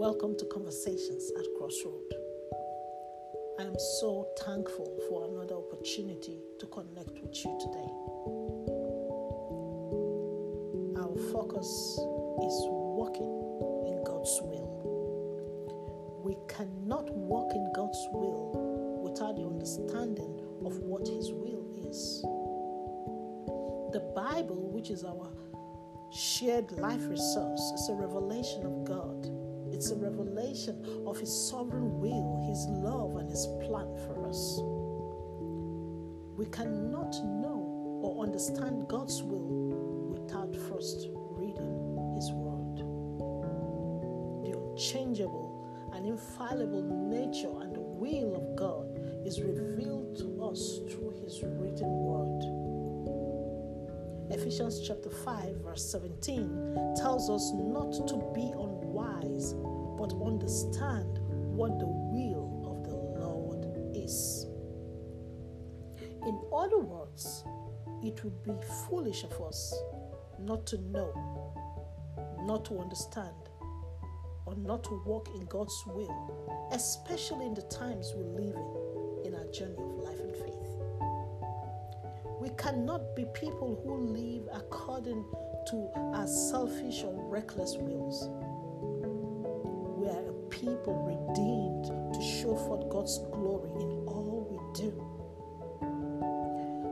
Welcome to Conversations at Crossroad. I am so thankful for another opportunity to connect with you today. Our focus is walking in God's will. We cannot walk in God's will without the understanding of what His will is. The Bible, which is our shared life resource, is a revelation of God. It's a revelation of His sovereign will, His love, and His plan for us. We cannot know or understand God's will without first reading His Word. The unchangeable and infallible nature and the will of God is revealed to us through His written Word. Ephesians chapter 5, verse 17 tells us not to be unwise, but understand what the will of the Lord is. In other words, it would be foolish of us not to know, not to understand, or not to walk in God's will, especially in the times we live in in our journey of life and faith. We cannot be people who live according to our selfish or reckless wills. People redeemed to show forth God's glory in all we do.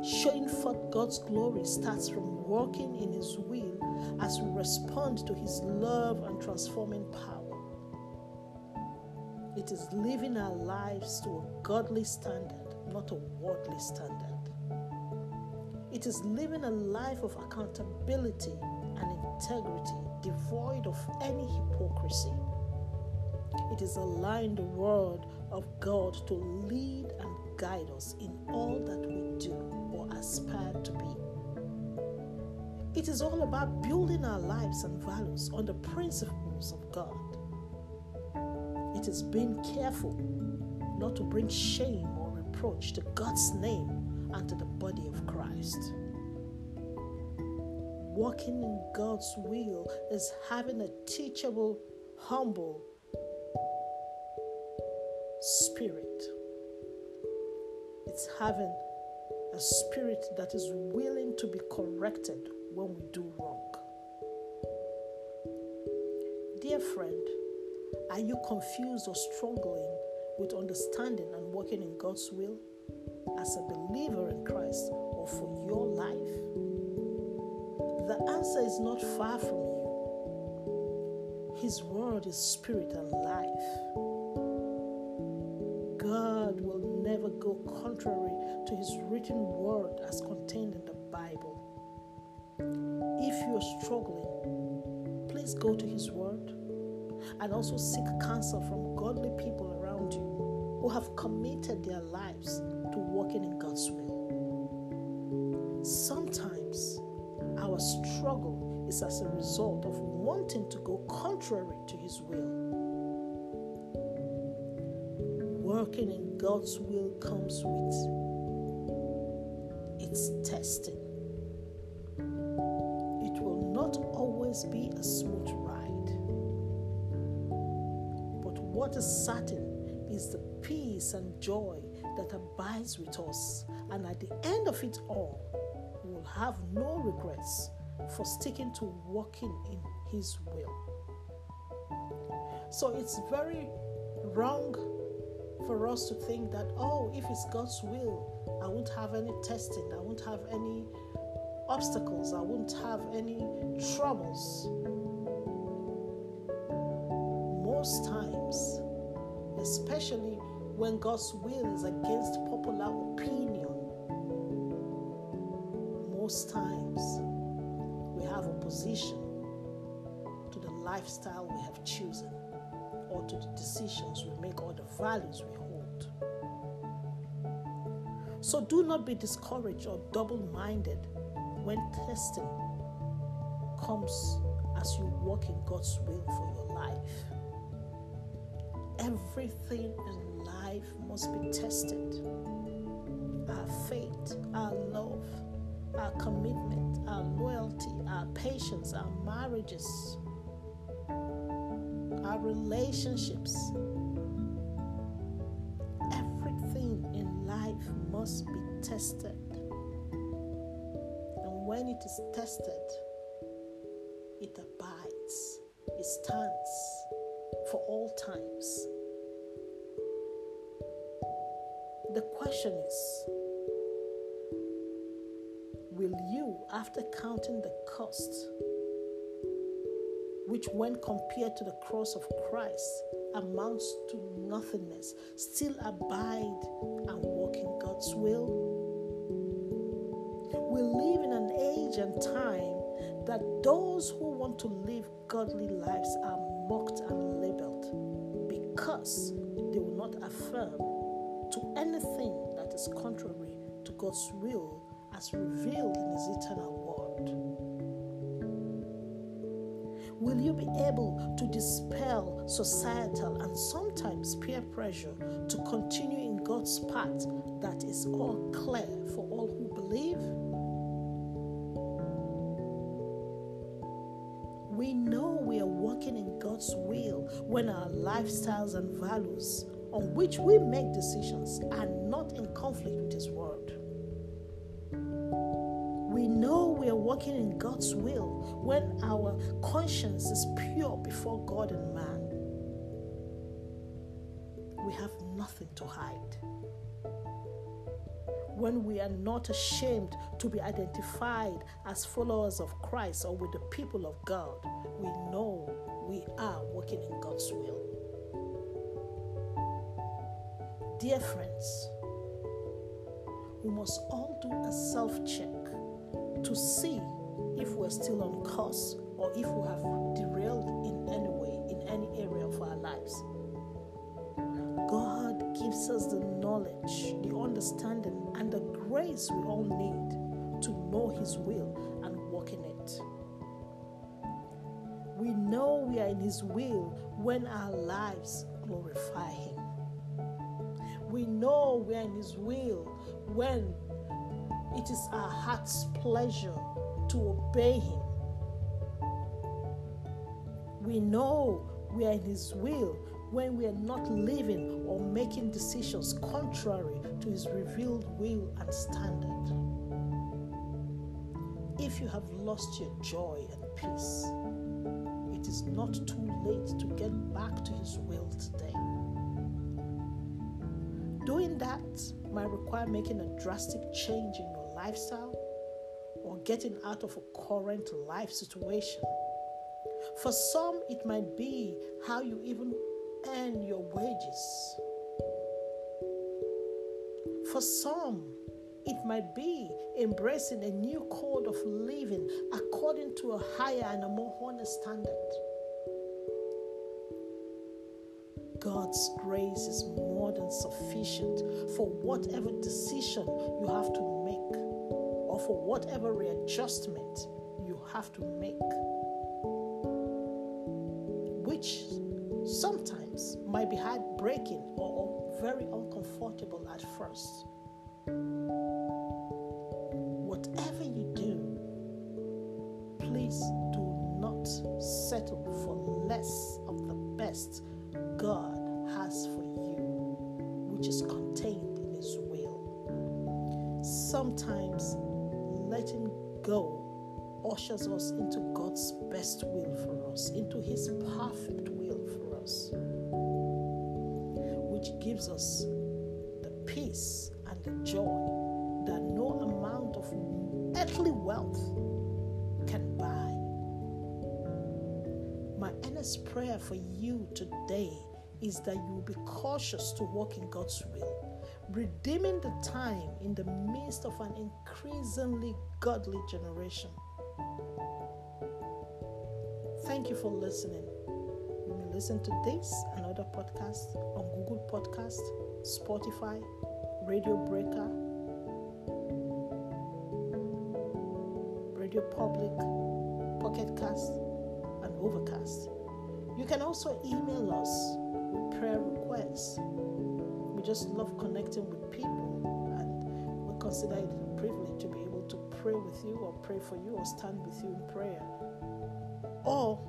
Showing forth God's glory starts from working in His will as we respond to His love and transforming power. It is living our lives to a godly standard, not a worldly standard. It is living a life of accountability and integrity, devoid of any hypocrisy. It is allowing the Word of God to lead and guide us in all that we do or aspire to be. It is all about building our lives and values on the principles of God. It is being careful not to bring shame or reproach to God's name and to the body of Christ. Walking in God's will is having a teachable, humble spirit. It's having a spirit that is willing to be corrected when we do wrong. Dear friend, are you confused or struggling with understanding and working in God's will as a believer in Christ or for your life? The answer is not far from you. His word is spirit and life. God will never go contrary to His written word as contained in the Bible. If you are struggling, please go to His word and also seek counsel from godly people around you who have committed their lives to walking in God's will. Sometimes our struggle is as a result of wanting to go contrary to His will. Working in God's will comes with its testing. It will not always be a smooth ride. But what is certain is the peace and joy that abides with us, and at the end of it all, we will have no regrets for sticking to walking in His will. So it's very wrong for us to think that, oh, if it's God's will, I won't have any testing, I won't have any obstacles, I won't have any troubles. Most times, especially when God's will is against popular opinion, most times we have opposition to the lifestyle we have chosen or to the decisions we make or the values we hold. So do not be discouraged or double minded when testing comes as you walk in God's will for your life. Everything in life must be tested. Our faith, our love, our commitment, our loyalty, our patience, our marriages, our relationships. Everything in life must be tested. And when it is tested, it abides, it stands for all times. The question is Will you, after counting the cost, which, when compared to the cross of Christ, amounts to nothingness, still abide and walk in God's will? We live in an age and time that those who want to live godly lives are mocked and labeled because they will not affirm to anything that is contrary to God's will as revealed in His eternal word. Will you be able to dispel societal and sometimes peer pressure to continue in God's path that is all clear for all who believe? We know we are walking in God's will when our lifestyles and values on which we make decisions are not in conflict with His Word. We know we are walking in God's will when our conscience is pure before God and man. We have nothing to hide. When we are not ashamed to be identified as followers of Christ or with the people of God, we know we are walking in God's will. Dear friends, we must all do a self check to see if we're still on course or if we have derailed in any way, in any area of our lives. God gives us the knowledge, the understanding, and the grace we all need to know His will and walk in it. We know we are in His will when our lives glorify Him. We know we are in His will when it is our heart's pleasure to obey Him. We know we are in His will when we are not living or making decisions contrary to His revealed will and standard. If you have lost your joy and peace, it is not too late to get back to His will today. Doing that might require making a drastic change in lifestyle or getting out of a current life situation. For some, it might be how you even earn your wages. For some, it might be embracing a new code of living according to a higher and a more honest standard. God's grace is more than sufficient for whatever decision you have to or for whatever readjustment you have to make, which sometimes might be heartbreaking or very uncomfortable at first. Whatever you do, please do not settle for less of the best God has for you, which is contained in His will. Sometimes letting go ushers us into God's best will for us, into His perfect will for us, which gives us the peace and the joy that no amount of earthly wealth can buy. My earnest prayer for you today is that you will be cautious to walk in God's will, redeeming the time in the midst of an increasingly godly generation. Thank you for listening. You may listen to this and other podcasts on Google Podcast, Spotify, Radio Breaker, Radio Public, Pocket Cast, and Overcast. You can also email us with prayer requests. Just love connecting with people and we consider it a privilege to be able to pray with you or pray for you or stand with you in prayer. Or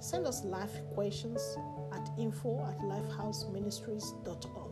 Send us life questions at info at lifehouseministries.org.